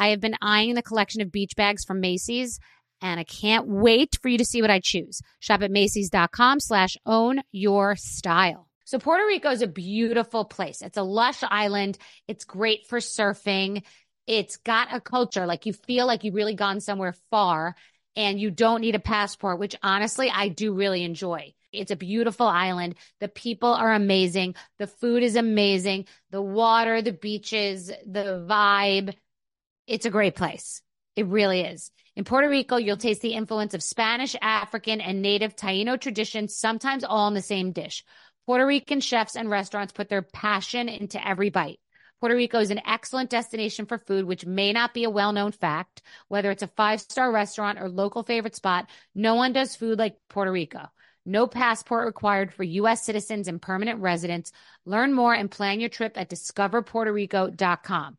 I have been eyeing the collection of beach bags from Macy's and I can't wait for you to see what I choose. Shop at Macy's.com slash own your style. So Puerto Rico is a beautiful place. It's a lush island. It's great for surfing. It's got a culture. Like you feel like you've really gone somewhere far and you don't need a passport, which honestly, I do really enjoy. It's a beautiful island. The people are amazing. The food is amazing. The water, the beaches, the vibe. It's a great place. It really is. In Puerto Rico, you'll taste the influence of Spanish, African, and native Taino traditions, sometimes all in the same dish. Puerto Rican chefs and restaurants put their passion into every bite. Puerto Rico is an excellent destination for food, which may not be a well known fact. Whether it's a five star restaurant or local favorite spot, no one does food like Puerto Rico. No passport required for U.S. citizens and permanent residents. Learn more and plan your trip at discoverpuertorico.com.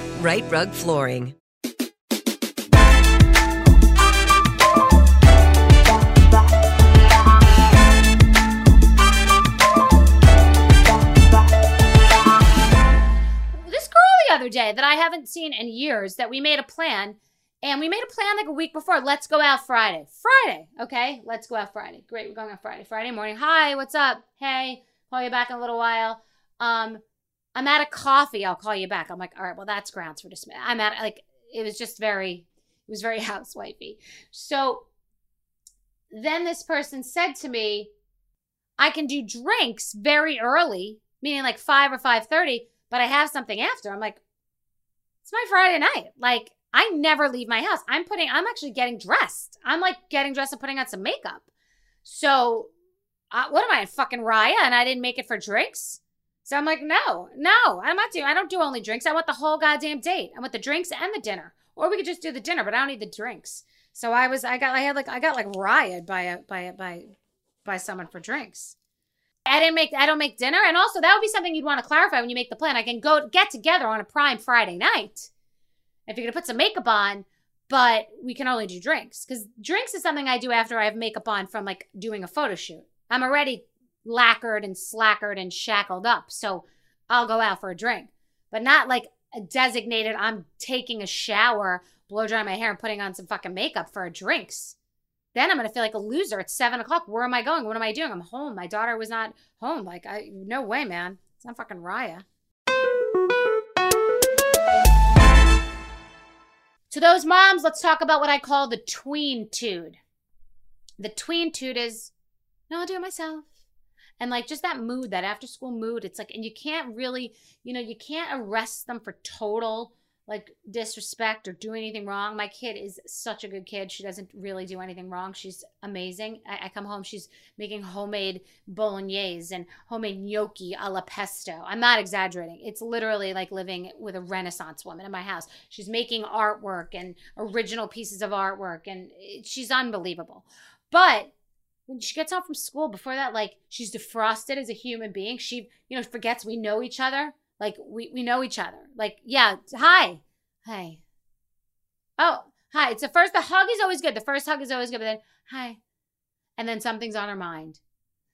Rite Rug Flooring. This girl the other day that I haven't seen in years that we made a plan and we made a plan like a week before. Let's go out Friday. Friday, okay? Let's go out Friday. Great, we're going out Friday. Friday morning. Hi, what's up? Hey, call you back in a little while. Um, I'm at a coffee. I'll call you back. I'm like, all right, well, that's grounds for dismissal. I'm at like it was just very, it was very housewifey. So then this person said to me, I can do drinks very early, meaning like five or five thirty, but I have something after. I'm like, it's my Friday night. Like I never leave my house. I'm putting, I'm actually getting dressed. I'm like getting dressed and putting on some makeup. So, uh, what am I, fucking Raya? And I didn't make it for drinks? So I'm like, no, no, I'm not doing, I don't do only drinks. I want the whole goddamn date. I want the drinks and the dinner. Or we could just do the dinner, but I don't need the drinks. So I was, I got, I had like, I got like riot by a, by a, by, by someone for drinks. I didn't make, I don't make dinner. And also that would be something you'd want to clarify when you make the plan. I can go get together on a prime Friday night if you're to put some makeup on, but we can only do drinks. Because drinks is something I do after I have makeup on from like doing a photo shoot. I'm already lacquered and slackered and shackled up. So I'll go out for a drink, but not like a designated, I'm taking a shower, blow dry my hair, and putting on some fucking makeup for a drinks. Then I'm gonna feel like a loser. It's seven o'clock. Where am I going? What am I doing? I'm home. My daughter was not home. Like, I no way, man. It's not fucking Raya. To those moms, let's talk about what I call the tween tude. The tween tude is, no, I'll do it myself. And like just that mood, that after school mood, it's like, and you can't really, you know, you can't arrest them for total like disrespect or do anything wrong. My kid is such a good kid. She doesn't really do anything wrong. She's amazing. I, I come home, she's making homemade bolognese and homemade gnocchi a la pesto. I'm not exaggerating. It's literally like living with a Renaissance woman in my house. She's making artwork and original pieces of artwork, and she's unbelievable. But when she gets home from school, before that, like she's defrosted as a human being. She, you know, forgets we know each other. Like we, we know each other. Like, yeah, hi. Hi. Oh, Hi. It's the first, the hug is always good. The first hug is always good, but then, hi. And then something's on her mind.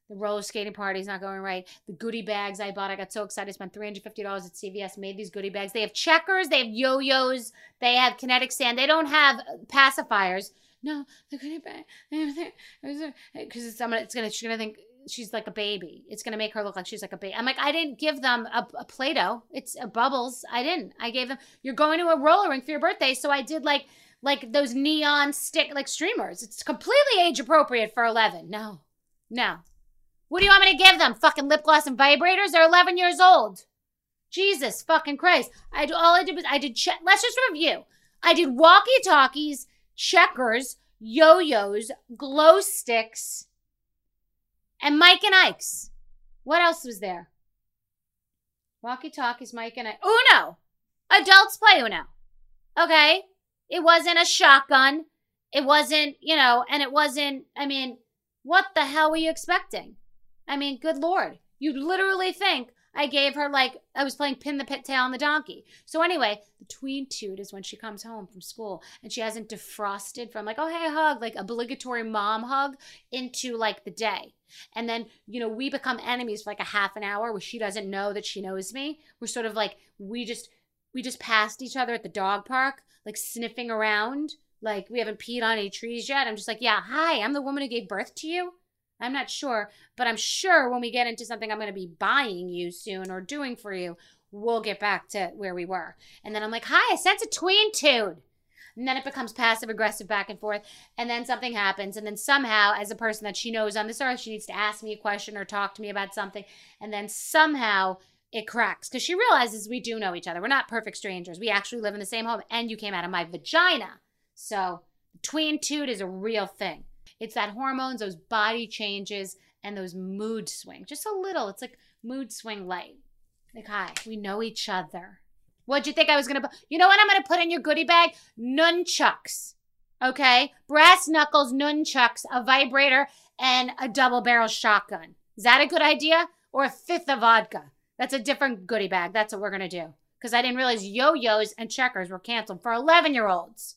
The roller skating party's not going right. The goodie bags I bought, I got so excited. I spent $350 at CVS, made these goodie bags. They have checkers, they have yo yo's, they have kinetic sand. They don't have pacifiers. No, the goodie bag. Because gonna, it's gonna, she's gonna think she's like a baby. It's gonna make her look like she's like a baby. I'm like, I didn't give them a, a Play Doh. It's a bubbles. I didn't. I gave them, you're going to a roller rink for your birthday. So I did like, like those neon stick, like streamers. It's completely age appropriate for 11. No, no. What do you want me to give them? Fucking lip gloss and vibrators? They're 11 years old. Jesus fucking Christ. I do, all I did was I did check. Let's just review. I did walkie talkies, checkers, yo yo's, glow sticks, and Mike and Ike's. What else was there? Walkie talkies, Mike and Ike. Uno! Adults play Uno. Okay? It wasn't a shotgun. It wasn't, you know, and it wasn't, I mean, what the hell were you expecting? I mean, good lord. You'd literally think I gave her like I was playing pin the pit tail on the donkey. So anyway, the toot is when she comes home from school and she hasn't defrosted from like, oh hey hug, like obligatory mom hug into like the day. And then, you know, we become enemies for like a half an hour where she doesn't know that she knows me. We're sort of like we just we just passed each other at the dog park, like sniffing around. Like we haven't peed on any trees yet. I'm just like, yeah, hi, I'm the woman who gave birth to you. I'm not sure, but I'm sure when we get into something I'm going to be buying you soon or doing for you, we'll get back to where we were. And then I'm like, hi, I sense a tween tune. And then it becomes passive aggressive back and forth. And then something happens. And then somehow, as a person that she knows on this earth, she needs to ask me a question or talk to me about something. And then somehow it cracks because she realizes we do know each other. We're not perfect strangers. We actually live in the same home. And you came out of my vagina. So tween toot is a real thing. It's that hormones, those body changes, and those mood swings. Just a little. It's like mood swing light. Like, hi, we know each other. What'd you think I was gonna put? You know what I'm gonna put in your goodie bag? Nunchucks. Okay? Brass knuckles, nunchucks, a vibrator, and a double barrel shotgun. Is that a good idea? Or a fifth of vodka? That's a different goodie bag. That's what we're gonna do. Because I didn't realize yo yo's and checkers were canceled for 11 year olds.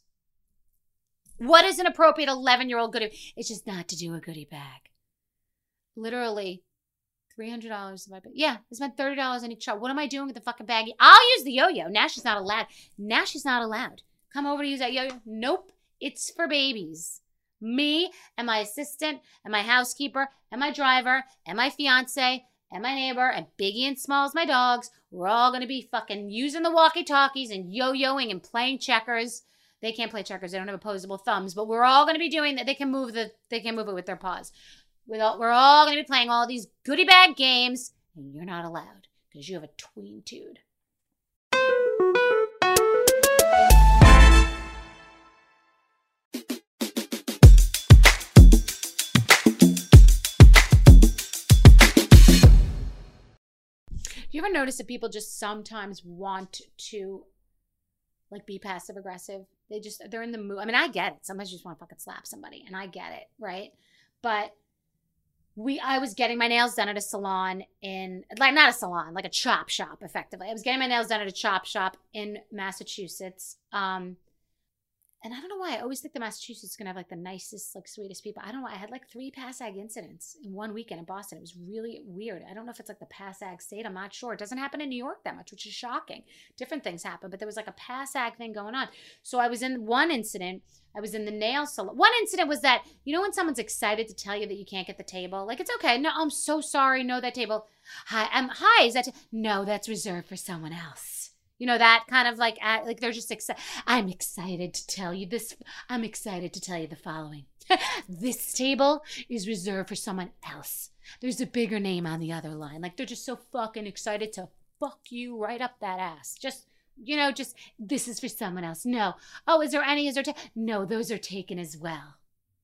What is an appropriate 11 year old goodie? It's just not to do a goodie bag. Literally, $300 in my bag. Yeah, I spent $30 on each shot. What am I doing with the fucking baggie? I'll use the yo yo. Now she's not allowed. Now she's not allowed. Come over to use that yo yo. Nope. It's for babies. Me and my assistant and my housekeeper and my driver and my fiance and my neighbor and Biggie and Smalls, my dogs, we're all to be fucking using the walkie talkies and yo yoing and playing checkers they can't play checkers. They don't have opposable thumbs. But we're all going to be doing that. They can move the. They can move it with their paws. We're all, we're all going to be playing all these goody bag games, and you're not allowed because you have a tween tude. You ever notice that people just sometimes want to like be passive aggressive. They just they're in the mood. I mean, I get it. Sometimes you just want to fucking slap somebody, and I get it, right? But we I was getting my nails done at a salon in like not a salon, like a chop shop effectively. I was getting my nails done at a chop shop in Massachusetts. Um and I don't know why I always think the Massachusetts is gonna have like the nicest, like sweetest people. I don't know. I had like three PASAG incidents in one weekend in Boston. It was really weird. I don't know if it's like the PASAG state. I'm not sure. It doesn't happen in New York that much, which is shocking. Different things happen, but there was like a PASAG thing going on. So I was in one incident. I was in the nail salon. One incident was that you know when someone's excited to tell you that you can't get the table, like it's okay. No, I'm so sorry. No, that table. Hi, I'm hi. Is that t- no? That's reserved for someone else you know that kind of like like they're just excited i'm excited to tell you this i'm excited to tell you the following. This table is reserved for someone else. There's a bigger name on the other line. Like they're just so fucking excited to fuck you right up that ass. Just you know just this is for someone else. No. Oh is there any is there ta- no those are taken as well.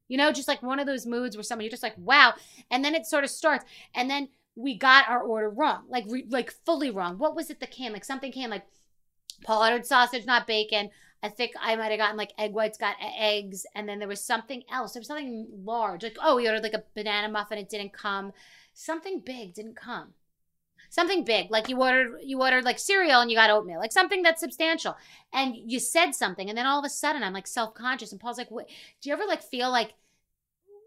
You know just like one of those moods where someone you're just like wow. And then it sort of starts. And then we got our order wrong like re- like fully wrong. What was it that came like something came like Paul ordered sausage, not bacon. I think I might have gotten like egg whites, got eggs, and then there was something else. There was something large. Like, oh, we ordered like a banana muffin, it didn't come. Something big didn't come. something big, like you ordered you ordered like cereal and you got oatmeal, like something that's substantial, and you said something, and then all of a sudden I'm like self conscious, and Paul's like, "What? Do you ever like feel like?"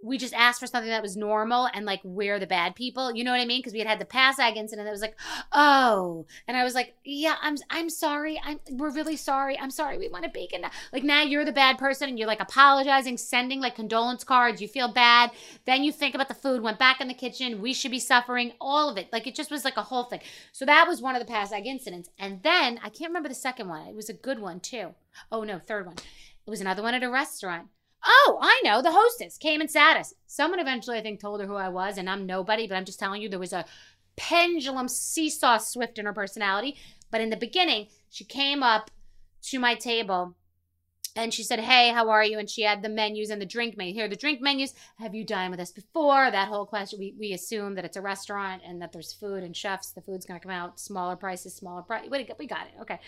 We just asked for something that was normal and like we're the bad people you know what i mean? Because we had had the PASAG incident that was like oh. And i was like yeah i'm i'm sorry. I'm we're really sorry. I'm sorry. We want a bacon like now you're the bad person and you're like apologizing sending like condolence cards. You feel bad. Then you think about the food went back in the kitchen. We should be suffering. All of it. Like it just was like a whole thing. So that was one of the PASAG incidents. And then i can't remember the second one. It was a good one too. Oh no third one. It was another one at a restaurant Oh, I know. The hostess came and sat us. Someone eventually, I think, told her who I was, and I'm nobody, but I'm just telling you there was a pendulum seesaw swift in her personality. But in the beginning, she came up to my table and she said, Hey, how are you? And she had the menus and the drink menu. Here, the drink menus. Have you dined with us before? That whole question. We, we assume that it's a restaurant and that there's food and chefs. The food's going to come out smaller prices, smaller price. We got it. Okay.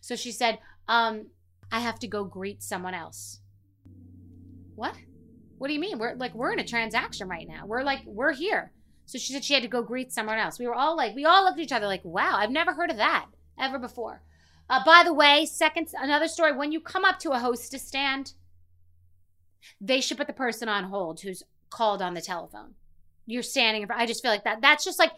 So she said, um, I have to go greet someone else what? What do you mean? We're like, we're in a transaction right now. We're like, we're here. So she said she had to go greet someone else. We were all like, we all looked at each other like, wow, I've never heard of that ever before. Uh, by the way, second, another story. When you come up to a hostess stand, they should put the person on hold who's called on the telephone. You're standing in front. I just feel like that. That's just like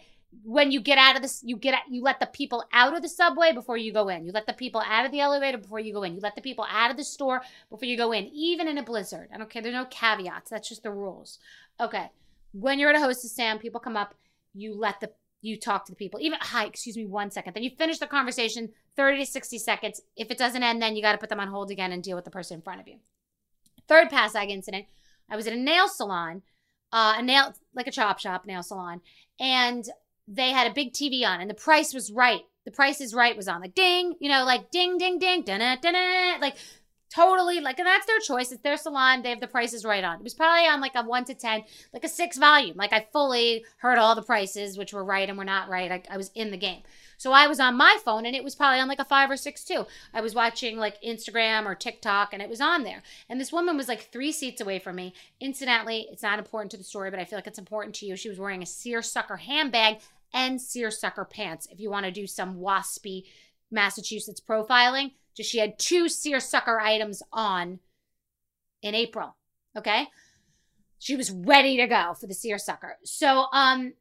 when you get out of this, you get you let the people out of the subway before you go in. You let the people out of the elevator before you go in. You let the people out of the store before you go in, even in a blizzard. I don't care. There's no caveats. That's just the rules. Okay. When you're at a hostess stand, people come up. You let the you talk to the people. Even hi, excuse me, one second. Then you finish the conversation, 30 to 60 seconds. If it doesn't end, then you got to put them on hold again and deal with the person in front of you. Third pass PASAG incident. I was at a nail salon, uh, a nail like a chop shop nail salon, and they had a big TV on and the price was right. The price is right was on. Like ding, you know, like ding, ding, ding, da da like totally like and that's their choice. It's their salon. They have the prices right on. It was probably on like a one to ten, like a six volume. Like I fully heard all the prices, which were right and were not right. I, I was in the game. So I was on my phone and it was probably on like a five or six too. I was watching like Instagram or TikTok and it was on there. And this woman was like three seats away from me. Incidentally, it's not important to the story, but I feel like it's important to you. She was wearing a seersucker handbag and seersucker pants if you want to do some waspy Massachusetts profiling. Just she had two seersucker items on in April. Okay. She was ready to go for the seersucker. So, um,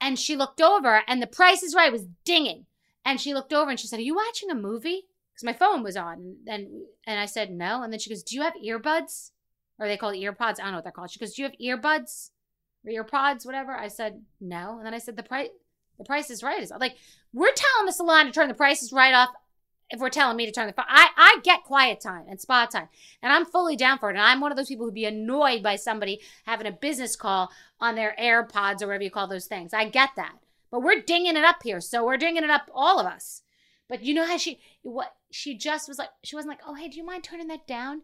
and she looked over and the price is right was dinging. And she looked over and she said, Are you watching a movie? Because my phone was on. And and I said, No. And then she goes, Do you have earbuds? Or they call it earpods. I don't know what they're called. She goes, Do you have earbuds? Or earpods, whatever? I said, No. And then I said, The price the price is right. Is like, we're telling the salon to turn the prices right off if we're telling me to turn the I I get quiet time and spa time, and I'm fully down for it. And I'm one of those people who'd be annoyed by somebody having a business call on their AirPods or whatever you call those things. I get that, but we're dinging it up here, so we're dinging it up, all of us. But you know how she what she just was like? She wasn't like, oh hey, do you mind turning that down?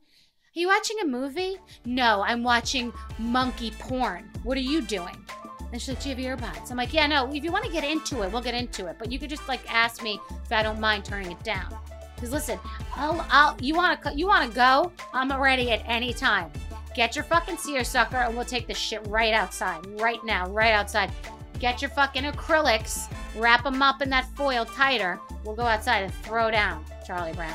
Are you watching a movie? No, I'm watching monkey porn. What are you doing? And she's like, Do you have earbuds? I'm like, Yeah, no, if you want to get into it, we'll get into it. But you could just like ask me if I don't mind turning it down. Because listen, I'll, I'll, you want to, you want to go? I'm ready at any time. Get your fucking seersucker and we'll take this shit right outside, right now, right outside. Get your fucking acrylics, wrap them up in that foil tighter. We'll go outside and throw down, Charlie Brown.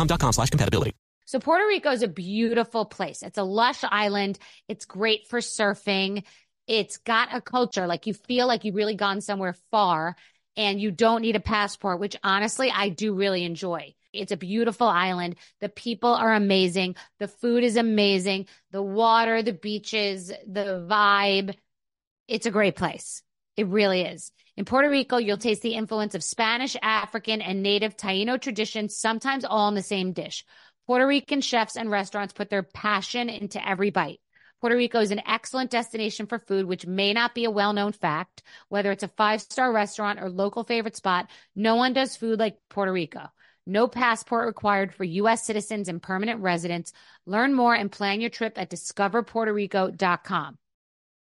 com slash compatibility. So Puerto Rico is a beautiful place. It's a lush island. It's great for surfing. It's got a culture. Like you feel like you've really gone somewhere far and you don't need a passport, which honestly, I do really enjoy. It's a beautiful island. The people are amazing. The food is amazing. The water, the beaches, the vibe. It's a great place. It really is. In Puerto Rico, you'll taste the influence of Spanish, African, and native Taino traditions, sometimes all in the same dish. Puerto Rican chefs and restaurants put their passion into every bite. Puerto Rico is an excellent destination for food, which may not be a well known fact. Whether it's a five star restaurant or local favorite spot, no one does food like Puerto Rico. No passport required for U.S. citizens and permanent residents. Learn more and plan your trip at discoverpuertorico.com.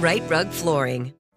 Rite Rug Flooring.